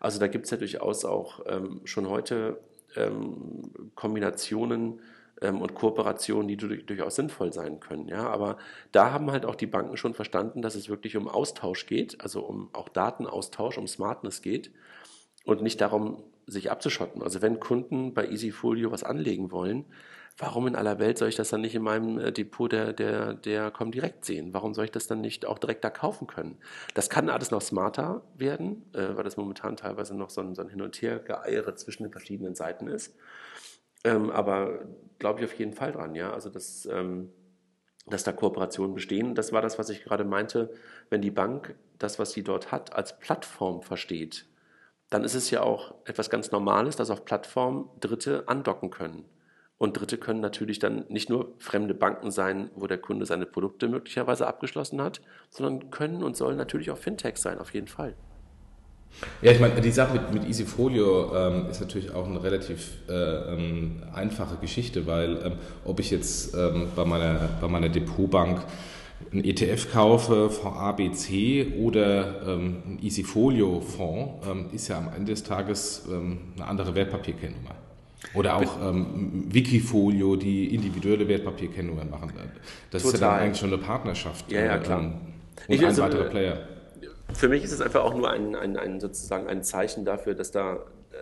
Also da gibt es ja durchaus auch ähm, schon heute ähm, Kombinationen ähm, und Kooperationen, die durchaus sinnvoll sein können. Ja? Aber da haben halt auch die Banken schon verstanden, dass es wirklich um Austausch geht, also um auch Datenaustausch, um Smartness geht und nicht darum, sich abzuschotten. Also wenn Kunden bei Easyfolio was anlegen wollen, warum in aller Welt soll ich das dann nicht in meinem äh, Depot der, der, der Comdirect sehen? Warum soll ich das dann nicht auch direkt da kaufen können? Das kann alles noch smarter werden, äh, weil das momentan teilweise noch so ein, so ein Hin- und Her-Geeiere zwischen den verschiedenen Seiten ist. Ähm, aber glaube ich auf jeden Fall dran, ja. Also das, ähm, dass da Kooperationen bestehen. Das war das, was ich gerade meinte, wenn die Bank das, was sie dort hat, als Plattform versteht, dann ist es ja auch etwas ganz Normales, dass auf Plattformen Dritte andocken können. Und Dritte können natürlich dann nicht nur fremde Banken sein, wo der Kunde seine Produkte möglicherweise abgeschlossen hat, sondern können und sollen natürlich auch Fintechs sein, auf jeden Fall. Ja, ich meine, die Sache mit, mit Easyfolio ähm, ist natürlich auch eine relativ äh, ähm, einfache Geschichte, weil ähm, ob ich jetzt ähm, bei, meiner, bei meiner Depotbank einen ETF kaufe, Fonds ABC oder ähm, ein Easyfolio-Fonds, ähm, ist ja am Ende des Tages ähm, eine andere Wertpapierkennnummer. Oder auch ähm, Wikifolio, die individuelle Wertpapierkennungen machen. Das Total. ist ja dann eigentlich schon eine Partnerschaft. Ja, ja, klar. Ähm, und ein also, weiterer Player. Für mich ist es einfach auch nur ein, ein, ein, sozusagen ein Zeichen dafür, dass da,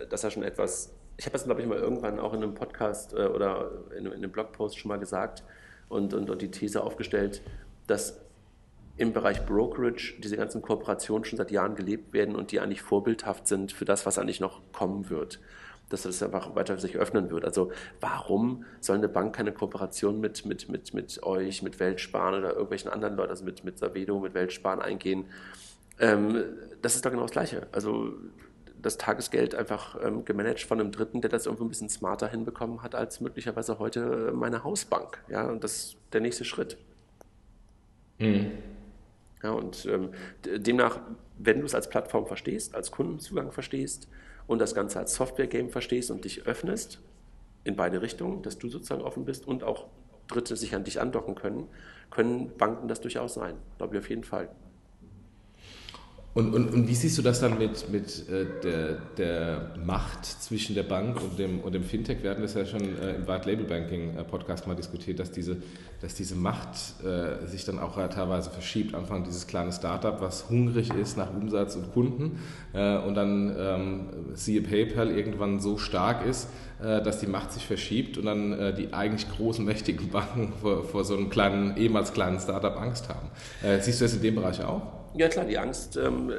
dass da schon etwas, ich habe das glaube ich mal irgendwann auch in einem Podcast äh, oder in, in einem Blogpost schon mal gesagt und, und, und die These aufgestellt, dass im Bereich Brokerage diese ganzen Kooperationen schon seit Jahren gelebt werden und die eigentlich vorbildhaft sind für das, was eigentlich noch kommen wird. Dass das einfach weiter sich öffnen wird. Also warum soll eine Bank keine Kooperation mit, mit, mit, mit euch, mit Weltsparen oder irgendwelchen anderen Leuten, also mit, mit Savedo, mit Weltsparen eingehen? Ähm, das ist doch genau das Gleiche. Also das Tagesgeld einfach ähm, gemanagt von einem Dritten, der das irgendwie ein bisschen smarter hinbekommen hat als möglicherweise heute meine Hausbank. Ja, und das ist der nächste Schritt. Mhm. Ja, und ähm, demnach, wenn du es als Plattform verstehst, als Kundenzugang verstehst und das Ganze als Software-Game verstehst und dich öffnest, in beide Richtungen, dass du sozusagen offen bist und auch Dritte sich an dich andocken können, können Banken das durchaus sein. Glaube ich auf jeden Fall. Und, und, und wie siehst du das dann mit, mit äh, der, der Macht zwischen der Bank und dem, und dem Fintech? Wir hatten das ja schon äh, im White Label Banking äh, Podcast mal diskutiert, dass diese, dass diese Macht sich dann auch teilweise verschiebt. Anfang dieses kleine Startup, was hungrig ist nach Umsatz und Kunden und dann ähm, siehe PayPal irgendwann so stark ist, dass die Macht sich verschiebt und dann die eigentlich großen, mächtigen Banken vor, vor so einem kleinen, ehemals kleinen Startup Angst haben. siehst du das in dem Bereich auch? Ja klar, die Angst ähm,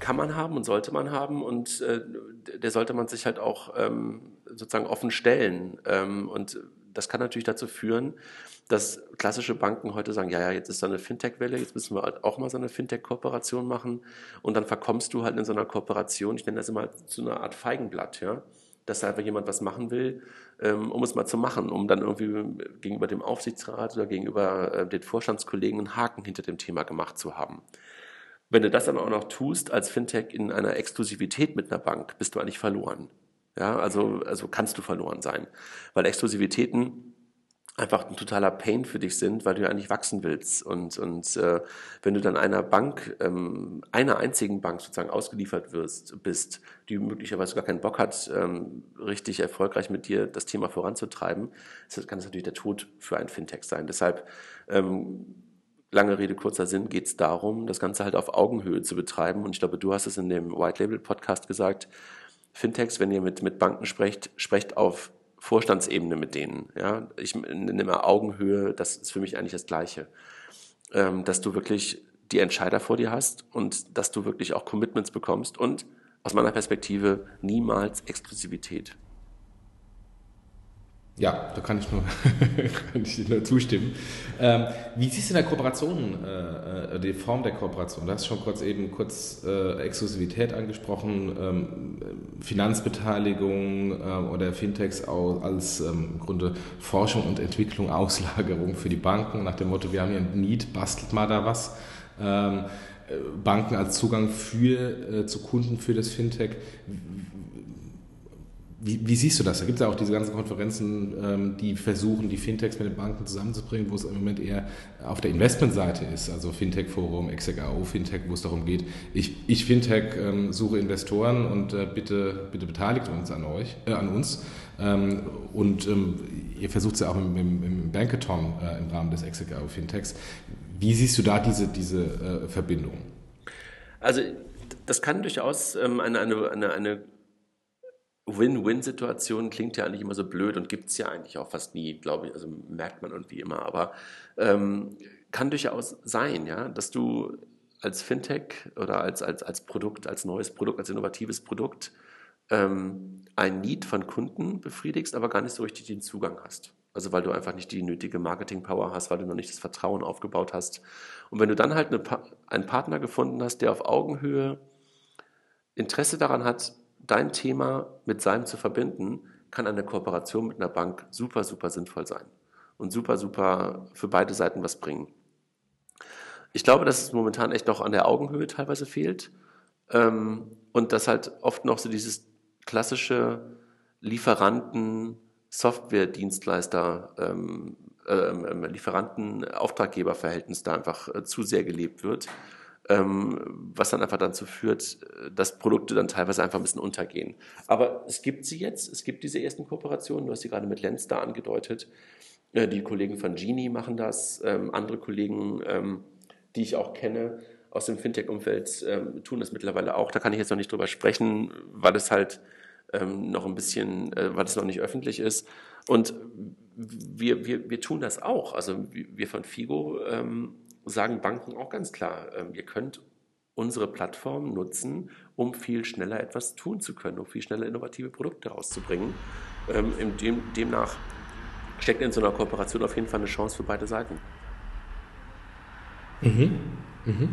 kann man haben und sollte man haben und äh, der sollte man sich halt auch ähm, sozusagen offen stellen. Ähm, und das kann natürlich dazu führen, dass klassische Banken heute sagen, ja, ja, jetzt ist da eine Fintech-Welle, jetzt müssen wir halt auch mal so eine Fintech-Kooperation machen. Und dann verkommst du halt in so einer Kooperation, ich nenne das immer zu einer Art Feigenblatt, ja dass da einfach jemand was machen will, ähm, um es mal zu machen, um dann irgendwie gegenüber dem Aufsichtsrat oder gegenüber äh, den Vorstandskollegen einen Haken hinter dem Thema gemacht zu haben. Wenn du das dann auch noch tust als Fintech in einer Exklusivität mit einer Bank, bist du eigentlich verloren. Ja, also, also kannst du verloren sein. Weil Exklusivitäten einfach ein totaler Pain für dich sind, weil du ja eigentlich wachsen willst. Und, und äh, wenn du dann einer Bank, ähm, einer einzigen Bank sozusagen ausgeliefert wirst, bist, die möglicherweise gar keinen Bock hat, ähm, richtig erfolgreich mit dir das Thema voranzutreiben, kann das natürlich der Tod für ein Fintech sein. Deshalb ähm, lange Rede, kurzer Sinn, geht es darum, das Ganze halt auf Augenhöhe zu betreiben. Und ich glaube, du hast es in dem White Label Podcast gesagt. Fintechs, wenn ihr mit, mit Banken sprecht, sprecht auf Vorstandsebene mit denen. Ja, ich nehme Augenhöhe, das ist für mich eigentlich das Gleiche. Ähm, dass du wirklich die Entscheider vor dir hast und dass du wirklich auch Commitments bekommst und aus meiner Perspektive niemals Exklusivität. Ja, da kann ich nur, kann ich nur zustimmen. Ähm, wie siehst du in der Kooperation, äh, äh, die Form der Kooperation? Du hast schon kurz eben kurz äh, Exklusivität angesprochen, ähm, Finanzbeteiligung äh, oder Fintechs als ähm, im Grunde Forschung und Entwicklung, Auslagerung für die Banken, nach dem Motto, wir haben hier ein Need, bastelt mal da was. Ähm, äh, Banken als Zugang für, äh, zu Kunden für das Fintech. Wie, wie, siehst du das? Da gibt es ja auch diese ganzen Konferenzen, ähm, die versuchen, die Fintechs mit den Banken zusammenzubringen, wo es im Moment eher auf der Investmentseite ist, also Fintech-Forum, XAO, Fintech, wo es darum geht, ich, ich Fintech ähm, suche Investoren und äh, bitte, bitte beteiligt uns an euch, äh, an uns. Ähm, und ähm, ihr versucht es ja auch im, im, im Bankathon äh, im Rahmen des XAO Fintechs. Wie siehst du da diese, diese äh, Verbindung? Also das kann durchaus ähm, eine, eine, eine, eine Win-Win-Situation klingt ja eigentlich immer so blöd und gibt es ja eigentlich auch fast nie, glaube ich. Also merkt man irgendwie immer. Aber ähm, kann durchaus sein, ja, dass du als Fintech oder als, als, als Produkt, als neues Produkt, als innovatives Produkt ähm, ein Need von Kunden befriedigst, aber gar nicht so richtig den Zugang hast. Also weil du einfach nicht die nötige Marketing-Power hast, weil du noch nicht das Vertrauen aufgebaut hast. Und wenn du dann halt eine, einen Partner gefunden hast, der auf Augenhöhe Interesse daran hat, dein Thema mit seinem zu verbinden, kann eine Kooperation mit einer Bank super, super sinnvoll sein und super, super für beide Seiten was bringen. Ich glaube, dass es momentan echt noch an der Augenhöhe teilweise fehlt ähm, und dass halt oft noch so dieses klassische Lieferanten, Software-Dienstleister, ähm, ähm, Lieferanten-Auftraggeber-Verhältnis da einfach äh, zu sehr gelebt wird ähm, was dann einfach dazu führt, dass Produkte dann teilweise einfach ein bisschen untergehen. Aber es gibt sie jetzt, es gibt diese ersten Kooperationen, du hast sie gerade mit Lenz da angedeutet. Äh, die Kollegen von Genie machen das, ähm, andere Kollegen, ähm, die ich auch kenne aus dem Fintech-Umfeld, ähm, tun das mittlerweile auch. Da kann ich jetzt noch nicht drüber sprechen, weil es halt ähm, noch ein bisschen, äh, weil es noch nicht öffentlich ist. Und wir, wir, wir tun das auch. Also wir von Figo ähm, sagen Banken auch ganz klar, ähm, ihr könnt unsere Plattform nutzen, um viel schneller etwas tun zu können, um viel schneller innovative Produkte rauszubringen. Ähm, dem, demnach steckt in so einer Kooperation auf jeden Fall eine Chance für beide Seiten. Mhm. Mhm.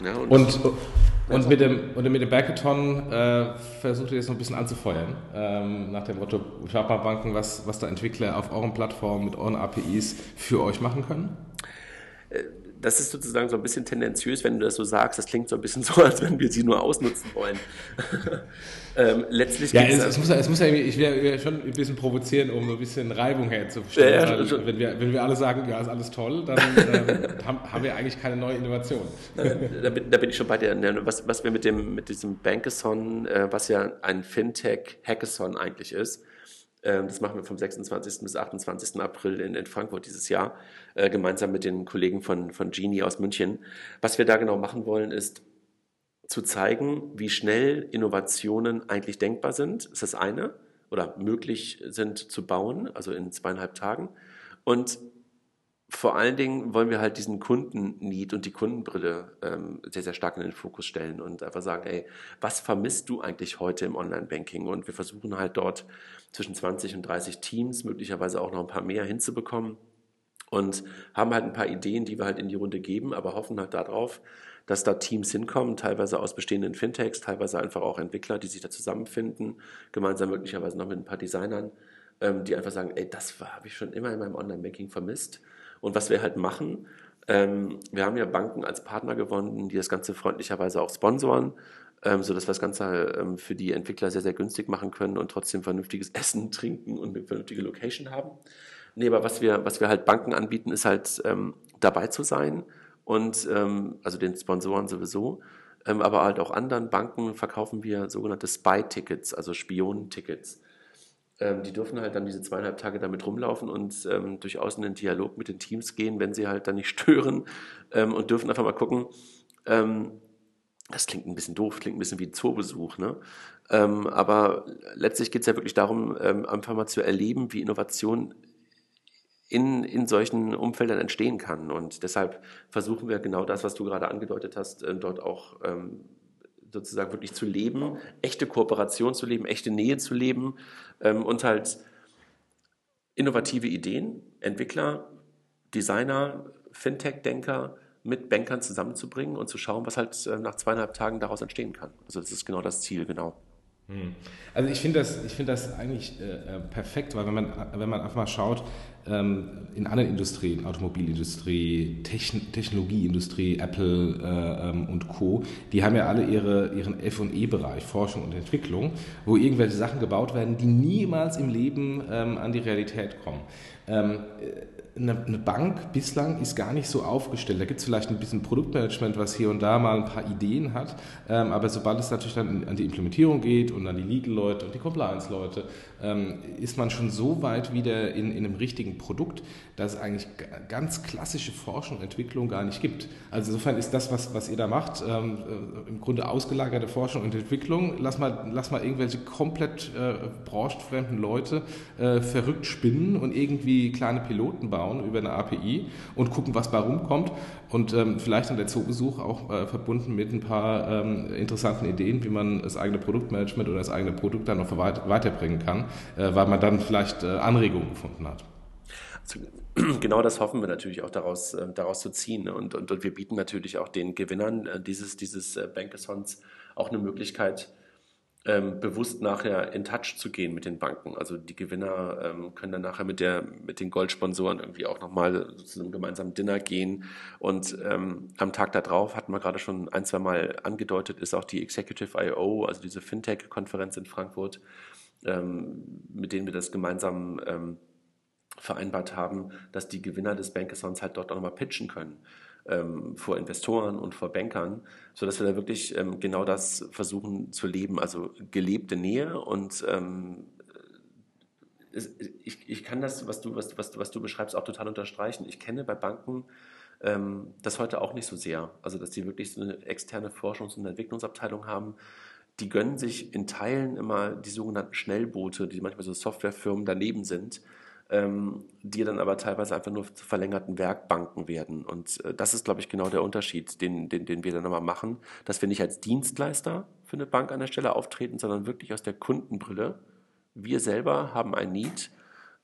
Ja, und, und, und, mit dem, und mit dem Backathon äh, versucht ihr jetzt noch ein bisschen anzufeuern, ähm, nach dem Motto Banken, was, was da Entwickler auf euren Plattformen mit euren APIs für euch machen können? Äh, das ist sozusagen so ein bisschen tendenziös, wenn du das so sagst. Das klingt so ein bisschen so, als wenn wir sie nur ausnutzen wollen. ähm, letztlich ja, es, es, muss, es muss ja ich will schon ein bisschen provozieren, um so ein bisschen Reibung herzustellen. Ja, ja, wenn, wir, wenn wir alle sagen, ja, ist alles toll, dann ähm, haben, wir eigentlich keine neue Innovation. da, bin, da bin ich schon bei dir. Ne, was, was wir mit, dem, mit diesem Bankathon, äh, was ja ein Fintech-Hackathon eigentlich ist, das machen wir vom 26. bis 28. April in, in Frankfurt dieses Jahr, äh, gemeinsam mit den Kollegen von, von Genie aus München. Was wir da genau machen wollen, ist zu zeigen, wie schnell Innovationen eigentlich denkbar sind. Das ist das eine. Oder möglich sind zu bauen, also in zweieinhalb Tagen. Und vor allen Dingen wollen wir halt diesen Kunden-Need und die Kundenbrille ähm, sehr, sehr stark in den Fokus stellen und einfach sagen, ey, was vermisst du eigentlich heute im Online-Banking? Und wir versuchen halt dort zwischen 20 und 30 Teams, möglicherweise auch noch ein paar mehr hinzubekommen und haben halt ein paar Ideen, die wir halt in die Runde geben, aber hoffen halt darauf, dass da Teams hinkommen, teilweise aus bestehenden Fintechs, teilweise einfach auch Entwickler, die sich da zusammenfinden, gemeinsam möglicherweise noch mit ein paar Designern, ähm, die einfach sagen, ey, das habe ich schon immer in meinem Online-Banking vermisst und was wir halt machen, ähm, wir haben ja Banken als Partner gewonnen, die das Ganze freundlicherweise auch sponsoren, ähm, sodass wir das Ganze ähm, für die Entwickler sehr, sehr günstig machen können und trotzdem vernünftiges Essen, Trinken und eine vernünftige Location haben. Nee, aber was wir, was wir halt Banken anbieten, ist halt ähm, dabei zu sein und ähm, also den Sponsoren sowieso, ähm, aber halt auch anderen Banken verkaufen wir sogenannte Spy-Tickets, also Spionentickets. Ähm, die dürfen halt dann diese zweieinhalb Tage damit rumlaufen und ähm, durchaus in den Dialog mit den Teams gehen, wenn sie halt dann nicht stören ähm, und dürfen einfach mal gucken. Ähm, das klingt ein bisschen doof, klingt ein bisschen wie ein Zoobesuch, ne? Ähm, aber letztlich geht es ja wirklich darum, ähm, einfach mal zu erleben, wie Innovation in, in solchen Umfeldern entstehen kann. Und deshalb versuchen wir genau das, was du gerade angedeutet hast, äh, dort auch sozusagen wirklich zu leben, echte Kooperation zu leben, echte Nähe zu leben ähm, und halt innovative Ideen, Entwickler, Designer, Fintech-Denker mit Bankern zusammenzubringen und zu schauen, was halt äh, nach zweieinhalb Tagen daraus entstehen kann. Also das ist genau das Ziel, genau. Hm. Also ich finde das, find das eigentlich äh, äh, perfekt, weil wenn man, wenn man einfach mal schaut, ähm, in anderen Industrien, Automobilindustrie, Techn Technologieindustrie, Apple äh, ähm, und Co., die haben ja alle ihre, ihren F&E-Bereich, Forschung und Entwicklung, wo irgendwelche Sachen gebaut werden, die niemals im Leben ähm, an die Realität kommen. Eine, eine, Bank bislang ist gar nicht so aufgestellt. Da gibt es vielleicht ein bisschen Produktmanagement, was hier und da mal ein paar Ideen hat. Ähm, aber sobald es natürlich dann an die Implementierung geht und an die Legal-Leute und die Compliance-Leute, ähm, ist man schon so weit wieder in, in einem richtigen Produkt, dass es eigentlich ganz klassische Forschung und Entwicklung gar nicht gibt. Also insofern ist das, was, was ihr da macht, ähm, äh, im Grunde ausgelagerte Forschung und Entwicklung. Lass mal, lass mal irgendwelche komplett äh, branchenfremden Leute äh, verrückt spinnen und irgendwie kleine Piloten bauen über eine API und gucken, was bei rumkommt. Und ähm, vielleicht dann der Zoobesuch auch äh, verbunden mit ein paar ähm, interessanten Ideen, wie man das eigene Produktmanagement oder das eigene Produkt dann noch weiterbringen kann, äh, weil man dann vielleicht äh, Anregungen gefunden hat. Also, genau das hoffen wir natürlich auch daraus, äh, daraus zu ziehen. Und, und, und wir bieten natürlich auch den Gewinnern äh, dieses, dieses äh, Bankathons auch eine Möglichkeit, ähm, bewusst nachher in Touch zu gehen mit den Banken. Also die Gewinner ähm, können dann nachher mit, der, mit den Goldsponsoren irgendwie auch nochmal zu einem gemeinsamen Dinner gehen. Und ähm, am Tag darauf, hatten wir gerade schon ein, zwei Mal angedeutet, ist auch die Executive I.O., also diese Fintech-Konferenz in Frankfurt, ähm, mit denen wir das gemeinsam ähm, vereinbart haben, dass die Gewinner des Bankathons halt dort auch nochmal pitchen können ähm, vor Investoren und vor Bankern, sodass wir da wirklich ähm, genau das versuchen zu leben, also gelebte Nähe und ähm, ich, ich kann das, was du, was, was, was du beschreibst, auch total unterstreichen. Ich kenne bei Banken ähm, das heute auch nicht so sehr. Also, dass die wirklich so eine externe Forschungs- und Entwicklungsabteilung haben. Die gönnen sich in Teilen immer die sogenannten Schnellboote, die manchmal so Softwarefirmen daneben sind, ähm, die dann aber teilweise einfach nur zu verlängerten Werkbanken werden. Und äh, das ist, glaube ich, genau der Unterschied, den, den, den wir dann nochmal machen, dass wir nicht als Dienstleister für eine Bank an der Stelle auftreten, sondern wirklich aus der Kundenbrille. Wir selber haben ein Need,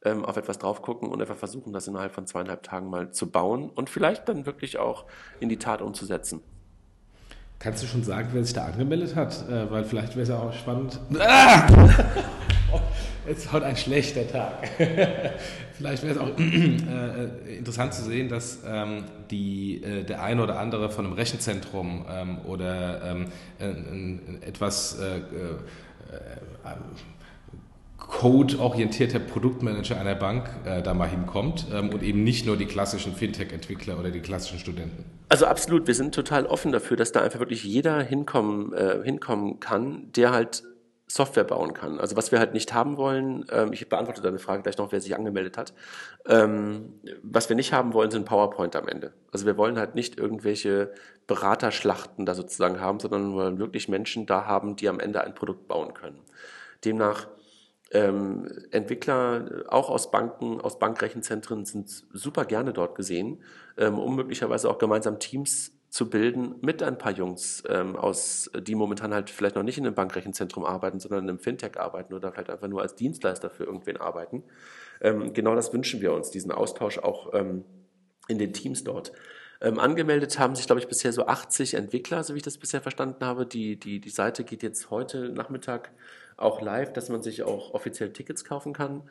ähm, auf etwas drauf gucken und einfach versuchen, das innerhalb von zweieinhalb Tagen mal zu bauen und vielleicht dann wirklich auch in die Tat umzusetzen. Kannst du schon sagen, wer sich da angemeldet hat? Äh, weil vielleicht wäre es ja auch spannend. Ah! Jetzt heute ein schlechter Tag. vielleicht wäre es auch äh, interessant zu sehen, dass ähm, die, äh, der eine oder andere von einem Rechenzentrum ähm, oder ähm, etwas äh, äh, code-orientierter Produktmanager einer Bank äh, da mal hinkommt ähm, und eben nicht nur die klassischen Fintech-Entwickler oder die klassischen Studenten. Also absolut, wir sind total offen dafür, dass da einfach wirklich jeder hinkommen, äh, hinkommen kann, der halt Software bauen kann. Also was wir halt nicht haben wollen, ähm, ich beantworte deine Frage gleich noch, wer sich angemeldet hat. Ähm, was wir nicht haben wollen, sind PowerPoint am Ende. Also wir wollen halt nicht irgendwelche Beraterschlachten da sozusagen haben, sondern wir wollen wirklich Menschen da haben, die am Ende ein Produkt bauen können. Demnach ähm, Entwickler auch aus Banken, aus Bankrechenzentren sind super gerne dort gesehen, ähm, um möglicherweise auch gemeinsam Teams zu bilden mit ein paar Jungs ähm, aus, die momentan halt vielleicht noch nicht in einem Bankrechenzentrum arbeiten, sondern in einem Fintech arbeiten oder vielleicht einfach nur als Dienstleister für irgendwen arbeiten. Ähm, genau das wünschen wir uns, diesen Austausch auch ähm, in den Teams dort. Ähm, angemeldet haben sich, glaube ich, bisher so 80 Entwickler, so wie ich das bisher verstanden habe. Die, die, die Seite geht jetzt heute Nachmittag auch live, dass man sich auch offiziell Tickets kaufen kann.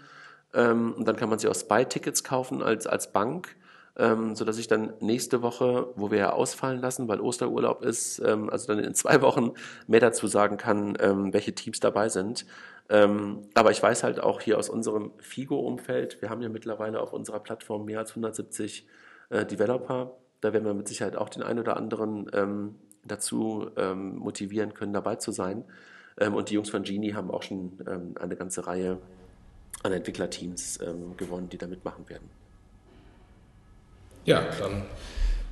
Ähm, und dann kann man sich auch Spy-Tickets kaufen als, als Bank, ähm, sodass ich dann nächste Woche, wo wir ja ausfallen lassen, weil Osterurlaub ist, ähm, also dann in zwei Wochen mehr dazu sagen kann, ähm, welche Teams dabei sind. Ähm, aber ich weiß halt auch hier aus unserem FIGO-Umfeld, wir haben ja mittlerweile auf unserer Plattform mehr als 170 äh, Developer. Da werden wir mit Sicherheit auch den einen oder anderen ähm, dazu ähm, motivieren können, dabei zu sein. Ähm, und die Jungs von Genie haben auch schon ähm, eine ganze Reihe an Entwicklerteams ähm, gewonnen, die da mitmachen werden. Ja, dann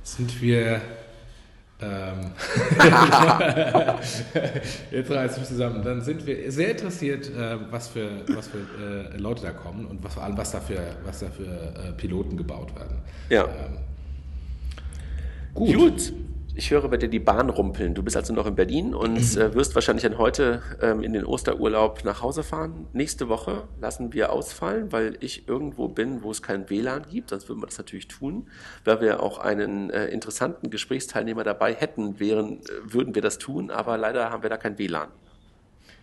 sind wir. Ähm, jetzt reißen wir zusammen. Dann sind wir sehr interessiert, äh, was für, was für äh, Leute da kommen und was vor allem, was da für, was da für äh, Piloten gebaut werden. Ja. Ähm, gut. gut. Ich höre bei dir die Bahn rumpeln. Du bist also noch in Berlin und äh, wirst wahrscheinlich dann heute ähm, in den Osterurlaub nach Hause fahren. Nächste Woche lassen wir ausfallen, weil ich irgendwo bin, wo es kein WLAN gibt. Sonst würden wir das natürlich tun. Weil wir auch einen äh, interessanten Gesprächsteilnehmer dabei hätten, wären, äh, würden wir das tun. Aber leider haben wir da kein WLAN.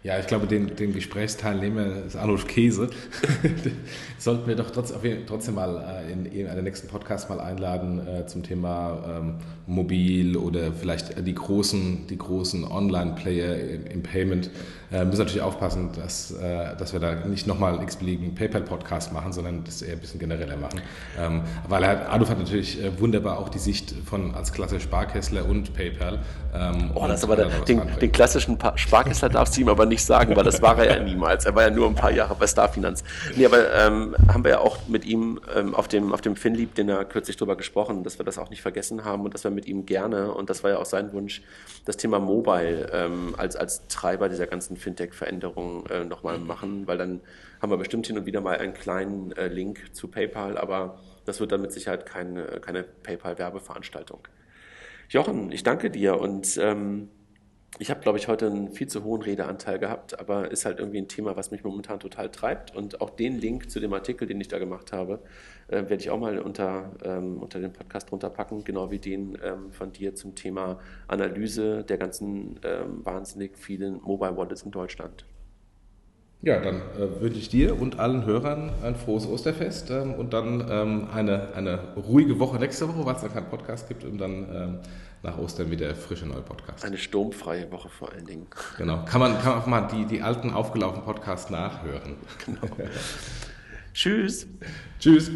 Ja, ich glaube, den, den Gesprächsteilnehmer ist Arnold Käse. Sollten wir doch trotz, trotzdem mal äh, in, in einen nächsten Podcast mal einladen äh, zum Thema ähm, Mobil oder vielleicht die großen, die großen Online-Player im, Payment. Äh, müssen natürlich aufpassen, dass, äh, dass wir da nicht nochmal einen x-beliebigen PayPal-Podcast machen, sondern das eher ein bisschen genereller machen. Ähm, weil er, Adolf hat natürlich äh, wunderbar auch die Sicht von als Klasse Sparkessler und PayPal. Ähm, oh, das ist aber der, den, den, klassischen Sparkessler darfst du ihm aber nicht nicht sagen, weil das war er ja niemals. Er war ja nur ein paar Jahre bei Starfinanz. Nee, aber ähm, haben wir ja auch mit ihm ähm, auf dem, auf dem Finlieb, den er kürzlich drüber gesprochen, dass wir das auch nicht vergessen haben und dass wir mit ihm gerne, und das war ja auch sein Wunsch, das Thema Mobile ähm, als, als Treiber dieser ganzen Fintech-Veränderung äh, nochmal machen, weil dann haben wir bestimmt hin und wieder mal einen kleinen äh, Link zu PayPal, aber das wird dann mit Sicherheit keine, keine PayPal-Werbeveranstaltung. Jochen, ich danke dir und ähm, ich habe, glaube ich, heute einen viel zu hohen Redeanteil gehabt, aber ist halt irgendwie ein Thema, was mich momentan total treibt. Und auch den Link zu dem Artikel, den ich da gemacht habe, äh, werde ich auch mal unter, ähm, unter den Podcast drunter packen, genau wie den ähm, von dir zum Thema Analyse der ganzen ähm, wahnsinnig vielen Mobile Wallets in Deutschland. Ja, dann äh, wünsche ich dir und allen Hörern ein frohes Osterfest ähm, und dann ähm, eine, eine ruhige Woche nächste Woche, weil es dann keinen Podcast gibt und dann ähm, nach Ostern wieder frische neue Podcast. Eine sturmfreie Woche vor allen Dingen. Genau. Kann man, kann man auch mal die, die alten aufgelaufenen Podcasts nachhören. Genau. Tschüss. Tschüss.